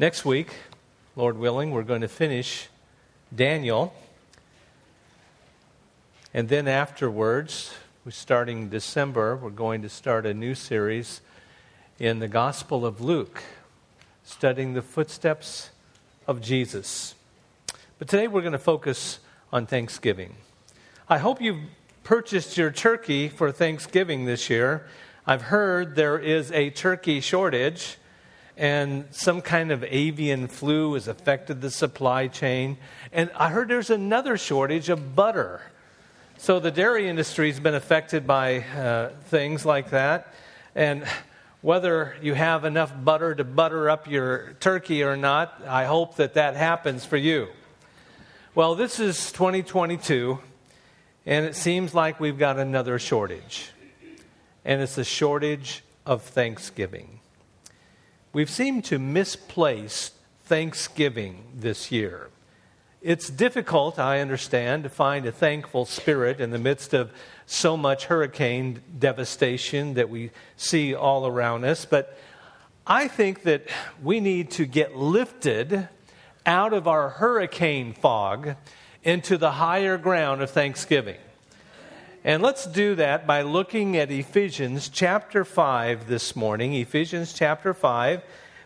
Next week, Lord willing, we're going to finish Daniel. And then afterwards, we're starting December, we're going to start a new series in the Gospel of Luke, studying the footsteps of Jesus. But today we're going to focus on Thanksgiving. I hope you've purchased your turkey for Thanksgiving this year. I've heard there is a turkey shortage and some kind of avian flu has affected the supply chain. And I heard there's another shortage of butter. So the dairy industry has been affected by uh, things like that. And whether you have enough butter to butter up your turkey or not, I hope that that happens for you. Well, this is 2022, and it seems like we've got another shortage. And it's a shortage of Thanksgiving. We've seemed to misplace Thanksgiving this year. It's difficult, I understand, to find a thankful spirit in the midst of so much hurricane devastation that we see all around us, but I think that we need to get lifted out of our hurricane fog into the higher ground of thanksgiving. And let's do that by looking at Ephesians chapter 5 this morning. Ephesians chapter 5,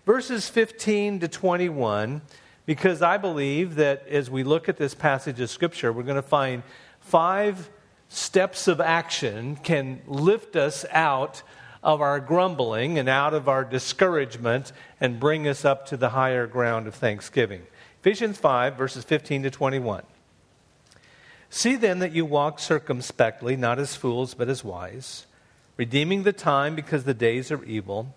verses 15 to 21, because I believe that as we look at this passage of Scripture, we're going to find five steps of action can lift us out of our grumbling and out of our discouragement and bring us up to the higher ground of thanksgiving. Ephesians 5, verses 15 to 21. See then that you walk circumspectly, not as fools, but as wise, redeeming the time because the days are evil.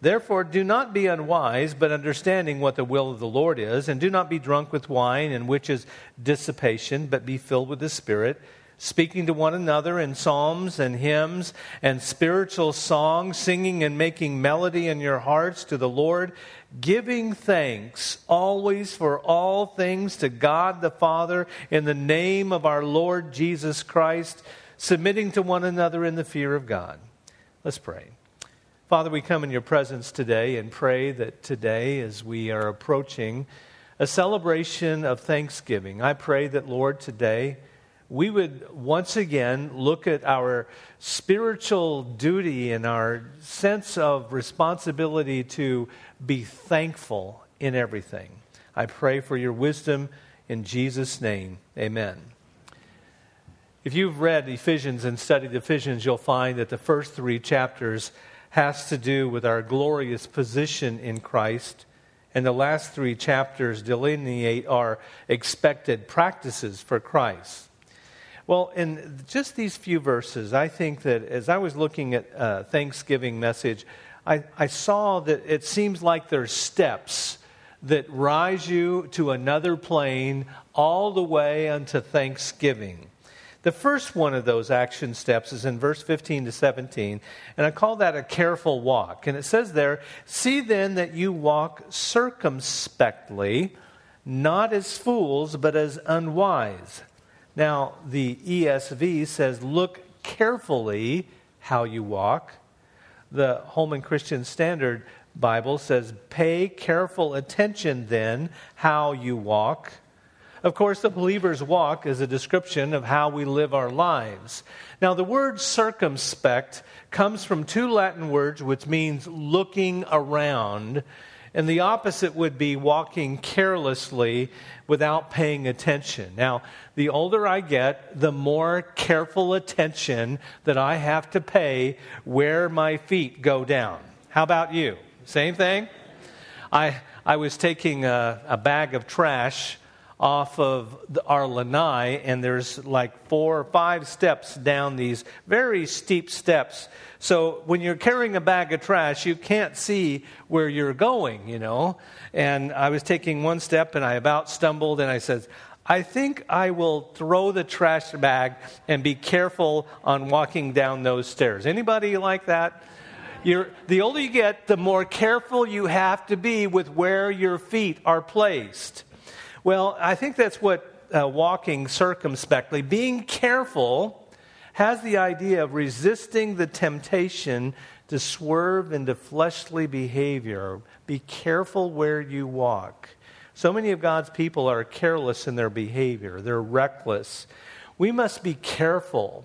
Therefore, do not be unwise, but understanding what the will of the Lord is, and do not be drunk with wine, in which is dissipation, but be filled with the Spirit, speaking to one another in psalms and hymns and spiritual songs, singing and making melody in your hearts to the Lord giving thanks always for all things to God the Father in the name of our Lord Jesus Christ, submitting to one another in the fear of God. Let's pray. Father, we come in your presence today and pray that today, as we are approaching a celebration of Thanksgiving, I pray that, Lord, today, we would once again look at our spiritual duty and our sense of responsibility to be thankful in everything. I pray for your wisdom in Jesus' name. Amen. If you've read Ephesians and studied Ephesians, you'll find that the first three chapters has to do with our glorious position in Christ, and the last three chapters delineate our expected practices for Christ. Well, in just these few verses, I think that as I was looking at uh, Thanksgiving message, I, I saw that it seems like there's steps that rise you to another plane all the way unto Thanksgiving. The first one of those action steps is in verse 15 to 17, and I call that a careful walk. And it says there, See then that you walk circumspectly, not as fools, but as unwise now, the ESV says, look carefully how you walk. The Holman Christian Standard Bible says, pay careful attention then how you walk. Of course, the believer's walk is a description of how we live our lives. Now, the word circumspect comes from two Latin words which means looking around and the opposite would be walking carelessly without paying attention. Now, the older I get, the more careful attention that I have to pay where my feet go down. How about you? Same thing? I, I was taking a, a bag of trash off of our lanai, and there's like four or five steps down these very steep steps so when you're carrying a bag of trash, you can't see where you're going, you know. And I was taking one step and I about stumbled and I said, I think I will throw the trash bag and be careful on walking down those stairs. Anybody like that? You're, the older you get, the more careful you have to be with where your feet are placed. Well, I think that's what uh, walking circumspectly, being careful has the idea of resisting the temptation to swerve into fleshly behavior. Be careful where you walk. So many of God's people are careless in their behavior, they're reckless. We must be careful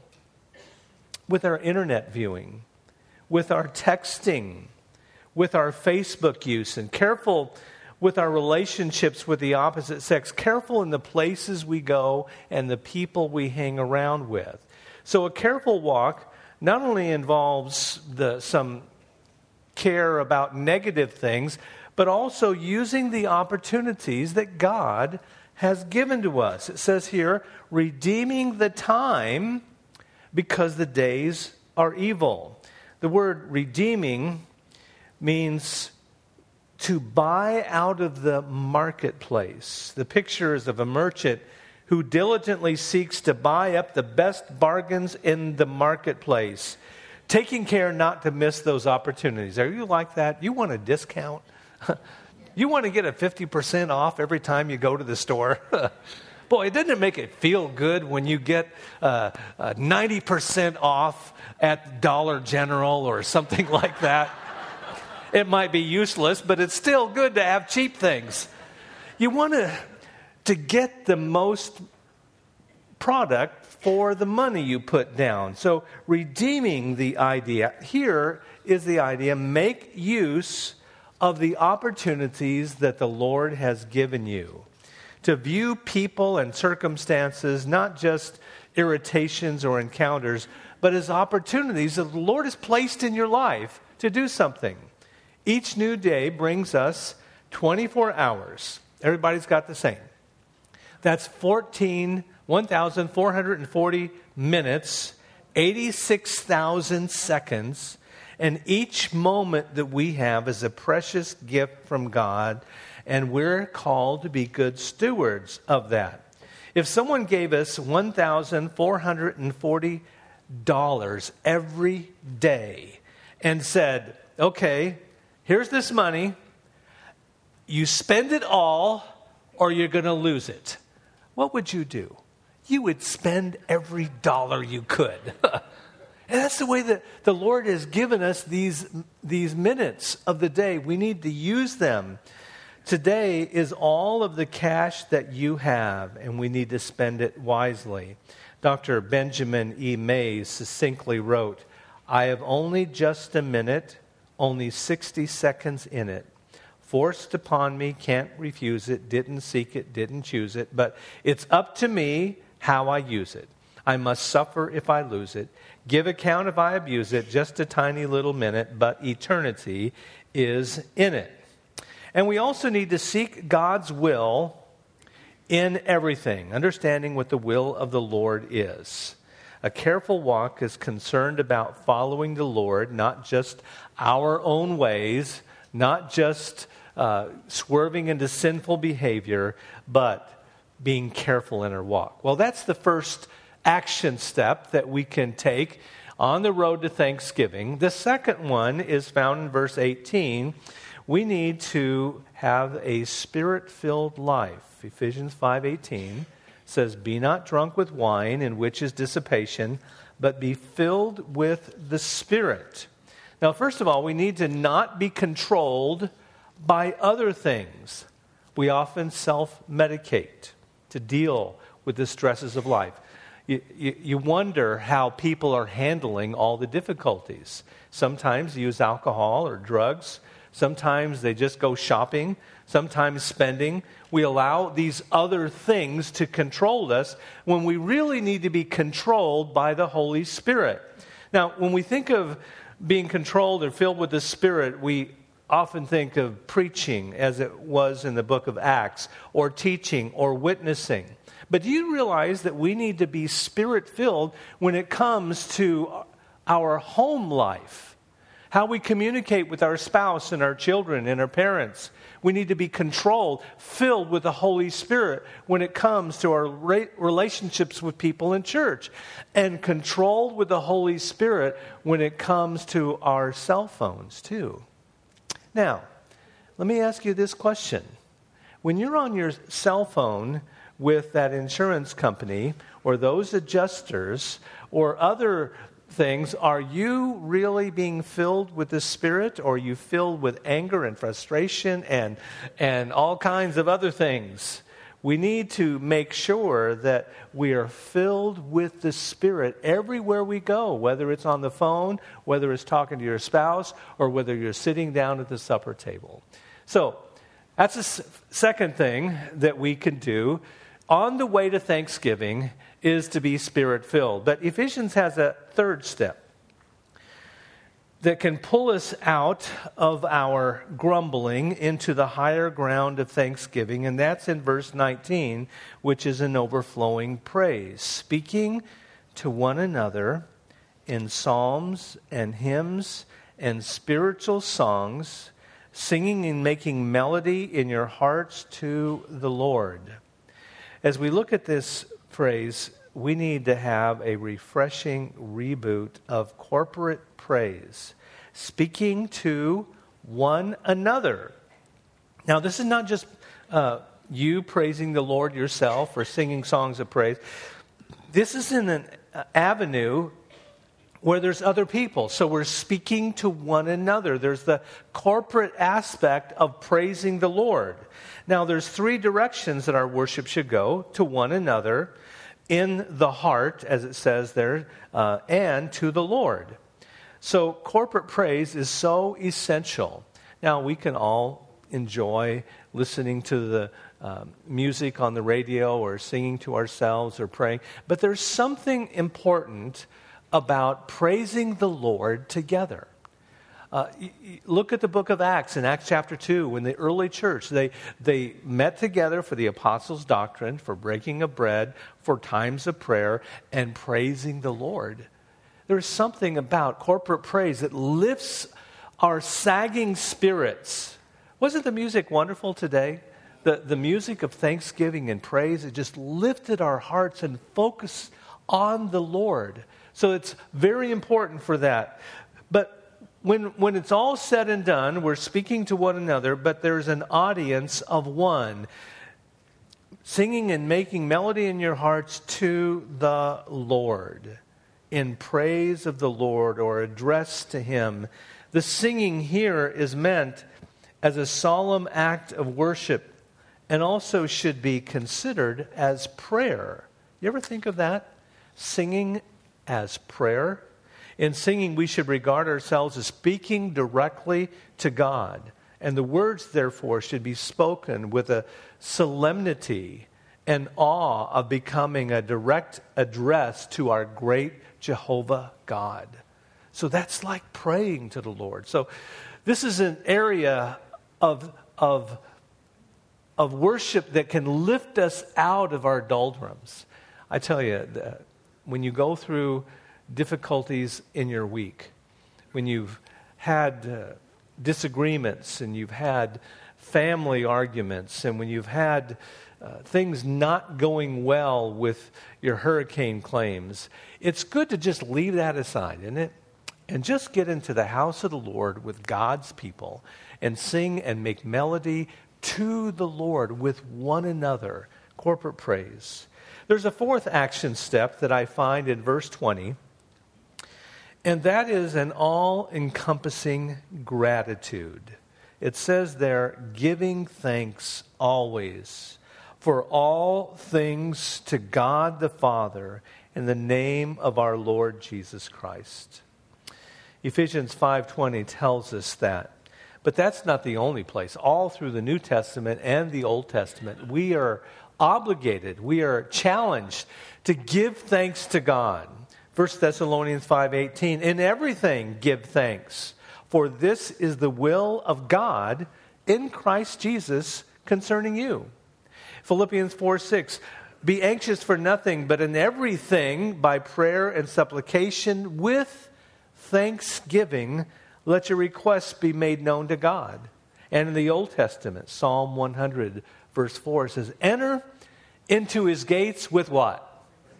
with our internet viewing, with our texting, with our Facebook use, and careful with our relationships with the opposite sex, careful in the places we go and the people we hang around with. So, a careful walk not only involves the, some care about negative things, but also using the opportunities that God has given to us. It says here, redeeming the time because the days are evil. The word redeeming means to buy out of the marketplace. The picture is of a merchant who diligently seeks to buy up the best bargains in the marketplace, taking care not to miss those opportunities. Are you like that? You want a discount? you want to get a 50% off every time you go to the store? Boy, doesn't it make it feel good when you get uh, uh, 90% off at Dollar General or something like that? It might be useless, but it's still good to have cheap things. You want to to get the most product for the money you put down. So, redeeming the idea here is the idea make use of the opportunities that the Lord has given you. To view people and circumstances not just irritations or encounters, but as opportunities that the Lord has placed in your life to do something. Each new day brings us 24 hours. Everybody's got the same. That's 14, 1,440 minutes, 86,000 seconds. And each moment that we have is a precious gift from God, and we're called to be good stewards of that. If someone gave us $1,440 every day and said, okay, here's this money, you spend it all or you're going to lose it what would you do? You would spend every dollar you could. and that's the way that the Lord has given us these, these minutes of the day. We need to use them. Today is all of the cash that you have, and we need to spend it wisely. Dr. Benjamin E. Mays succinctly wrote I have only just a minute, only 60 seconds in it forced upon me, can't refuse it, didn't seek it, didn't choose it, but it's up to me how I use it. I must suffer if I lose it, give account if I abuse it, just a tiny little minute, but eternity is in it. And we also need to seek God's will in everything, understanding what the will of the Lord is. A careful walk is concerned about following the Lord, not just our own ways, not just uh, swerving into sinful behavior, but being careful in our walk. Well, that's the first action step that we can take on the road to Thanksgiving. The second one is found in verse 18. We need to have a spirit-filled life. Ephesians 5:18 says, "Be not drunk with wine, in which is dissipation, but be filled with the Spirit." Now, first of all, we need to not be controlled by other things. We often self medicate to deal with the stresses of life. You, you, you, wonder how people are handling all the difficulties. Sometimes they use alcohol or drugs. Sometimes they just go shopping. Sometimes spending. We allow these other things to control us when we really need to be controlled by the Holy Spirit. Now, when we think of being controlled and filled with the Spirit, we often think of preaching as it was in the book of Acts, or teaching, or witnessing. But do you realize that we need to be spirit filled when it comes to our home life? How we communicate with our spouse and our children and our parents. We need to be controlled, filled with the Holy Spirit when it comes to our relationships with people in church, and controlled with the Holy Spirit when it comes to our cell phones, too. Now, let me ask you this question. When you're on your cell phone with that insurance company or those adjusters or other things are you really being filled with the Spirit, or are you filled with anger and frustration and, and all kinds of other things? We need to make sure that we are filled with the Spirit everywhere we go, whether it's on the phone, whether it's talking to your spouse, or whether you're sitting down at the supper table. So, that's the second thing that we can do on the way to Thanksgiving is to be spirit filled. But Ephesians has a third step that can pull us out of our grumbling into the higher ground of thanksgiving, and that's in verse 19, which is an overflowing praise. Speaking to one another in psalms and hymns and spiritual songs, singing and making melody in your hearts to the Lord. As we look at this phrase, we need to have a refreshing reboot of corporate praise, speaking to one another. Now, this is not just uh, you praising the Lord yourself or singing songs of praise. This is in an avenue where there's other people. So we're speaking to one another. There's the corporate aspect of praising the Lord. Now, there's three directions that our worship should go to one another, in the heart, as it says there, uh, and to the Lord. So, corporate praise is so essential. Now, we can all enjoy listening to the um, music on the radio or singing to ourselves or praying, but there's something important about praising the Lord together. Uh, look at the book of Acts in Acts chapter 2 when the early church they, they met together for the apostles' doctrine, for breaking of bread, for times of prayer, and praising the Lord. There's something about corporate praise that lifts our sagging spirits. Wasn't the music wonderful today? The, the music of thanksgiving and praise, it just lifted our hearts and focused on the Lord. So it's very important for that. But when, when it's all said and done, we're speaking to one another, but there's an audience of one. Singing and making melody in your hearts to the Lord in praise of the Lord or address to Him. The singing here is meant as a solemn act of worship and also should be considered as prayer. You ever think of that? Singing as prayer? In singing, we should regard ourselves as speaking directly to God. And the words, therefore, should be spoken with a solemnity and awe of becoming a direct address to our great Jehovah God. So that's like praying to the Lord. So this is an area of, of, of worship that can lift us out of our doldrums. I tell you, when you go through difficulties in your week, when you've had uh, disagreements and you've had family arguments, and when you've had uh, things not going well with your hurricane claims, it's good to just leave that aside, isn't it? And just get into the house of the Lord with God's people and sing and make melody to the Lord with one another. Corporate praise. There's a fourth action step that I find in verse 20 and that is an all encompassing gratitude. It says there, giving thanks always for all things to God the Father in the name of our Lord Jesus Christ. Ephesians 5:20 tells us that. But that's not the only place. All through the New Testament and the Old Testament, we are obligated, we are challenged to give thanks to God. 1 Thessalonians 5:18 In everything give thanks for this is the will of God in Christ Jesus concerning you. Philippians 4 6 Be anxious for nothing, but in everything by prayer and supplication with thanksgiving let your requests be made known to God. And in the Old Testament, Psalm 100, verse 4 says, Enter into his gates with what?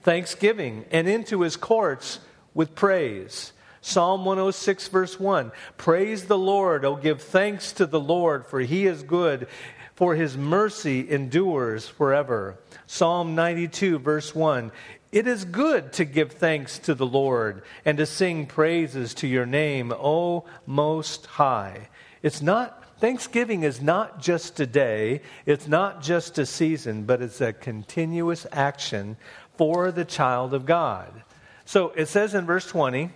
Thanksgiving and into his courts with praise. Psalm 106, verse 1 Praise the Lord, O give thanks to the Lord, for he is good, for his mercy endures forever. Psalm 92, verse 1 It is good to give thanks to the Lord and to sing praises to your name, O Most High. It's not Thanksgiving is not just a day, it's not just a season, but it's a continuous action for the child of God. So it says in verse 20,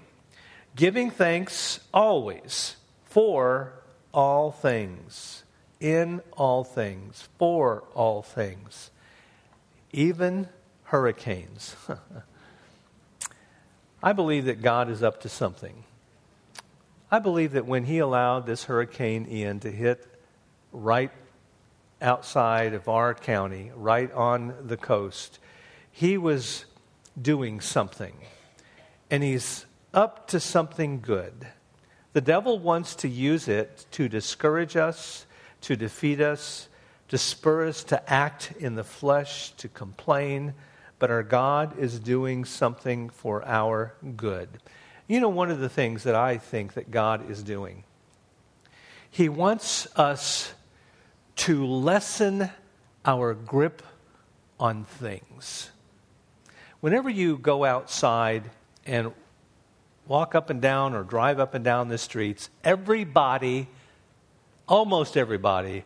giving thanks always for all things, in all things, for all things, even hurricanes. I believe that God is up to something. I believe that when He allowed this Hurricane Ian to hit right outside of our county, right on the coast, He was doing something. And He's up to something good. The devil wants to use it to discourage us, to defeat us, to spur us to act in the flesh, to complain, but our God is doing something for our good. You know, one of the things that I think that God is doing, He wants us to lessen our grip on things. Whenever you go outside and walk up and down or drive up and down the streets, everybody, almost everybody,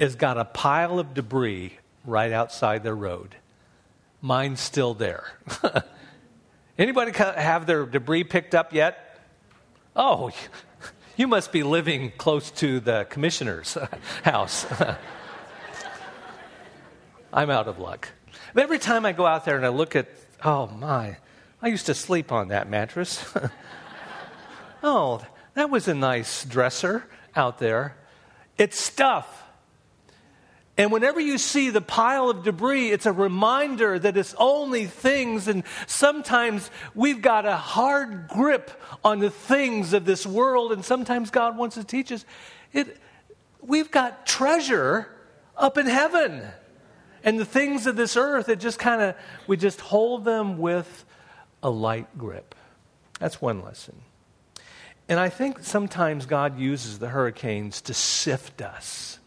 has got a pile of debris right outside their road. Mine's still there. Anybody have their debris picked up yet? Oh, you must be living close to the commissioner's house. I'm out of luck. But every time I go out there and I look at, oh my, I used to sleep on that mattress. oh, that was a nice dresser out there. It's stuff. And whenever you see the pile of debris, it's a reminder that it's only things, and sometimes we've got a hard grip on the things of this world, and sometimes God wants to teach us it, we've got treasure up in heaven. And the things of this earth, it just kind of, we just hold them with a light grip. That's one lesson. And I think sometimes God uses the hurricanes to sift us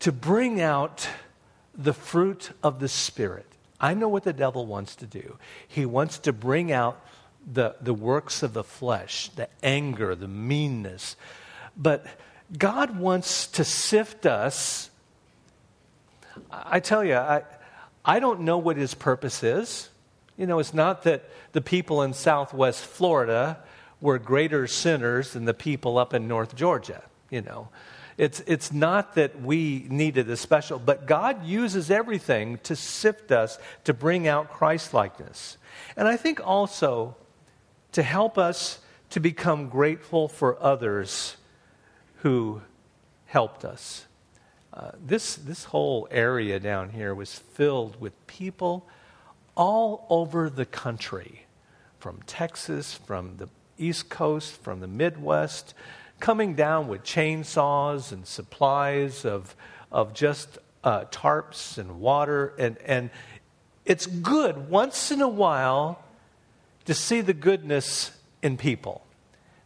to bring out the fruit of the Spirit. I know what the devil wants to do. He wants to bring out the, the works of the flesh, the anger, the meanness. But God wants to sift us. I tell you, I, I don't know what his purpose is. You know, it's not that the people in southwest Florida were greater sinners than the people up in North Georgia, you know. It's, it's not that we needed a special, but God uses everything to sift us to bring out Christ likeness. And I think also to help us to become grateful for others who helped us. Uh, this, this whole area down here was filled with people all over the country from Texas, from the East Coast, from the Midwest, coming down with chainsaws and supplies of, of just uh, tarps and water. And, and it's good once in a while to see the goodness in people.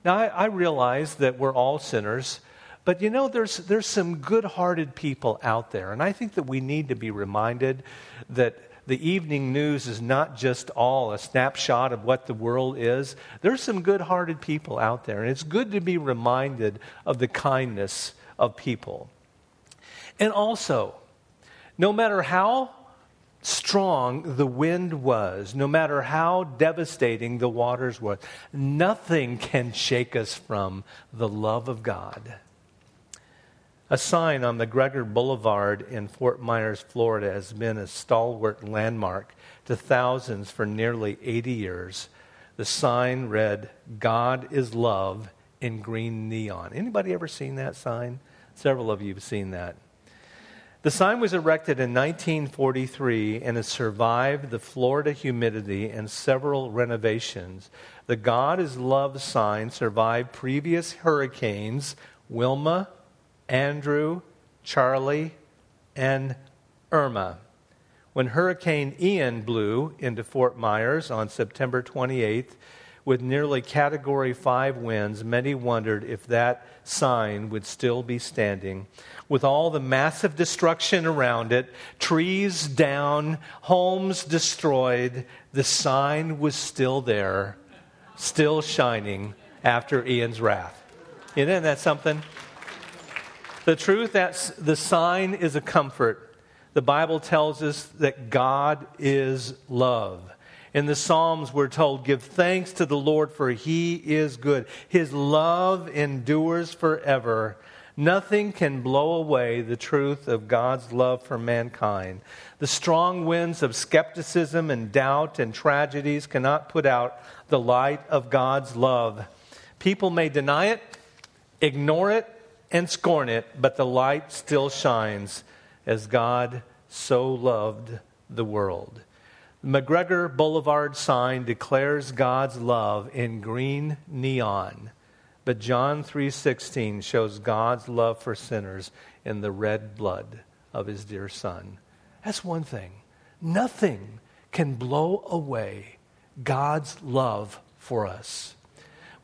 Now, I, I realize that we're all sinners, but you know, there's, there's some good hearted people out there. And I think that we need to be reminded that the evening news is not just all a snapshot of what the world is. There's some good hearted people out there, and it's good to be reminded of the kindness of people. And also, no matter how strong the wind was, no matter how devastating the waters were, nothing can shake us from the love of God. A sign on McGregor Boulevard in Fort Myers, Florida, has been a stalwart landmark to thousands for nearly 80 years. The sign read, God is love in green neon. Anybody ever seen that sign? Several of you have seen that. The sign was erected in 1943 and has survived the Florida humidity and several renovations. The God is Love sign survived previous hurricanes, Wilma, Andrew, Charley, and Irma. When Hurricane Ian blew into Fort Myers on September 28th, with nearly category 5 winds, many wondered if that sign would still be standing. With all the massive destruction around it, trees down, homes destroyed, the sign was still there, still shining after Ian's wrath. Isn't that something? The truth that the sign is a comfort. The Bible tells us that God is love. In the Psalms, we're told, Give thanks to the Lord, for he is good. His love endures forever. Nothing can blow away the truth of God's love for mankind. The strong winds of skepticism and doubt and tragedies cannot put out the light of God's love. People may deny it, ignore it, and scorn it, but the light still shines as God so loved the world. McGregor Boulevard sign declares God's love in green neon, but John 3:16 shows God's love for sinners in the red blood of his dear son. That's one thing. Nothing can blow away God's love for us.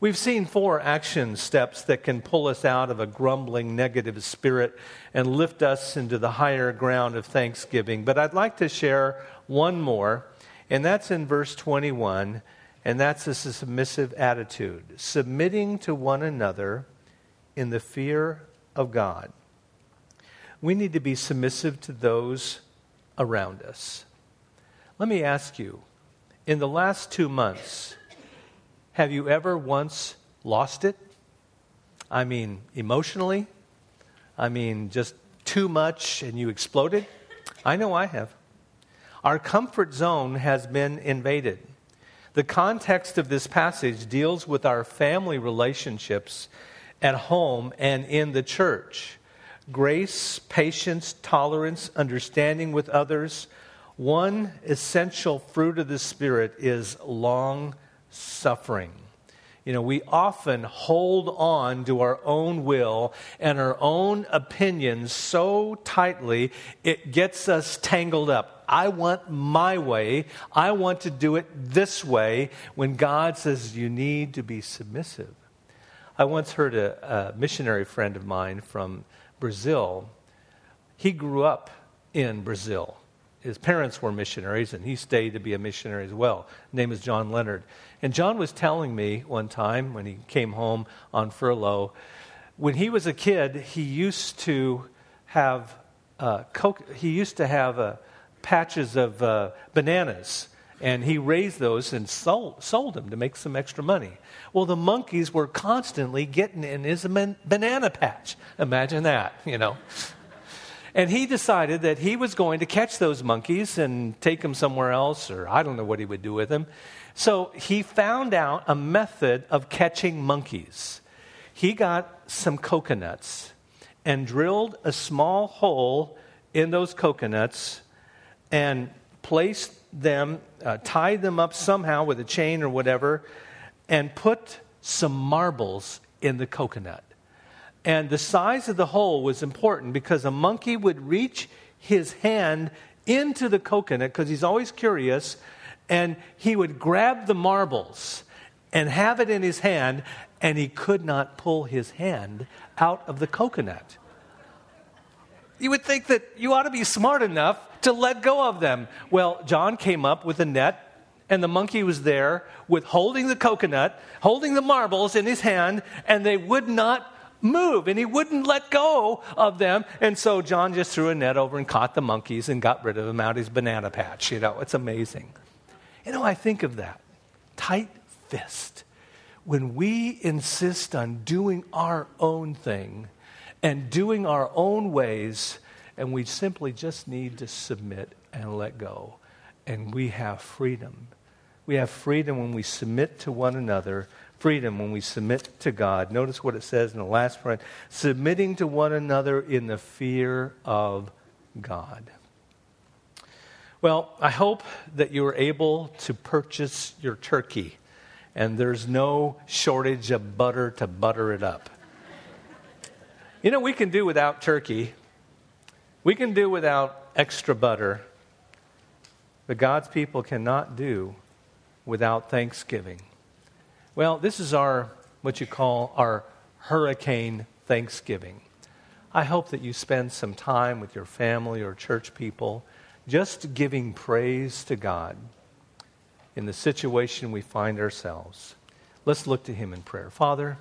We've seen four action steps that can pull us out of a grumbling negative spirit and lift us into the higher ground of thanksgiving. But I'd like to share one more, and that's in verse 21, and that's a submissive attitude, submitting to one another in the fear of God. We need to be submissive to those around us. Let me ask you, in the last two months, have you ever once lost it? I mean, emotionally? I mean, just too much and you exploded? I know I have. Our comfort zone has been invaded. The context of this passage deals with our family relationships at home and in the church. Grace, patience, tolerance, understanding with others. One essential fruit of the Spirit is long suffering. You know, we often hold on to our own will and our own opinions so tightly, it gets us tangled up. I want my way. I want to do it this way when God says you need to be submissive. I once heard a, a missionary friend of mine from Brazil. He grew up in Brazil his parents were missionaries, and he stayed to be a missionary as well. His name is John Leonard. And John was telling me one time when he came home on furlough, when he was a kid, he used to have uh, he used to have uh, patches of uh, bananas, and he raised those and sold, sold them to make some extra money. Well, the monkeys were constantly getting in his banana patch. Imagine that, you know. And he decided that he was going to catch those monkeys and take them somewhere else, or I don't know what he would do with them. So he found out a method of catching monkeys. He got some coconuts and drilled a small hole in those coconuts and placed them, uh, tied them up somehow with a chain or whatever, and put some marbles in the coconut. And the size of the hole was important because a monkey would reach his hand into the coconut because he's always curious, and he would grab the marbles and have it in his hand, and he could not pull his hand out of the coconut. You would think that you ought to be smart enough to let go of them. Well, John came up with a net, and the monkey was there with holding the coconut, holding the marbles in his hand, and they would not move and he wouldn't let go of them. And so John just threw a net over and caught the monkeys and got rid of them out of his banana patch. You know, it's amazing. You know, I think of that tight fist. When we insist on doing our own thing and doing our own ways, and we simply just need to submit and let go, and we have freedom. We have freedom when we submit to one another freedom when we submit to God. Notice what it says in the last part submitting to one another in the fear of God. Well, I hope that you were able to purchase your turkey and there's no shortage of butter to butter it up. You know, we can do without turkey, we can do without extra butter, but God's people cannot do without thanksgiving. Well, this is our, what you call our hurricane Thanksgiving. I hope that you spend some time with your family or church people just giving praise to God in the situation we find ourselves. Let's look to Him in prayer. Father,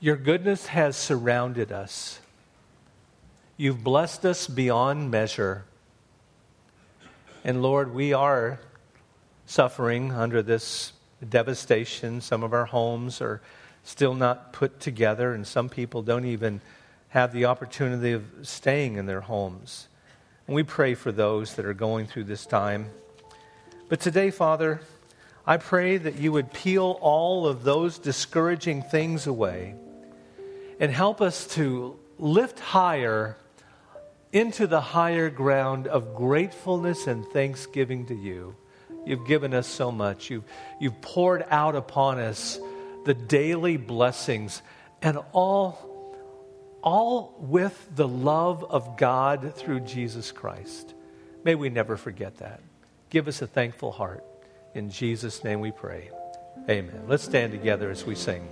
your goodness has surrounded us. You've blessed us beyond measure. And Lord, we are suffering under this devastation. Some of our homes are still not put together, and some people don't even have the opportunity of staying in their homes. And we pray for those that are going through this time. But today, Father, I pray that you would peel all of those discouraging things away and help us to lift higher into the higher ground of gratefulness and thanksgiving to you. You've given us so much. You've, you've poured out upon us the daily blessings and all, all with the love of God through Jesus Christ. May we never forget that. Give us a thankful heart. In Jesus' name we pray. Amen. Let's stand together as we sing.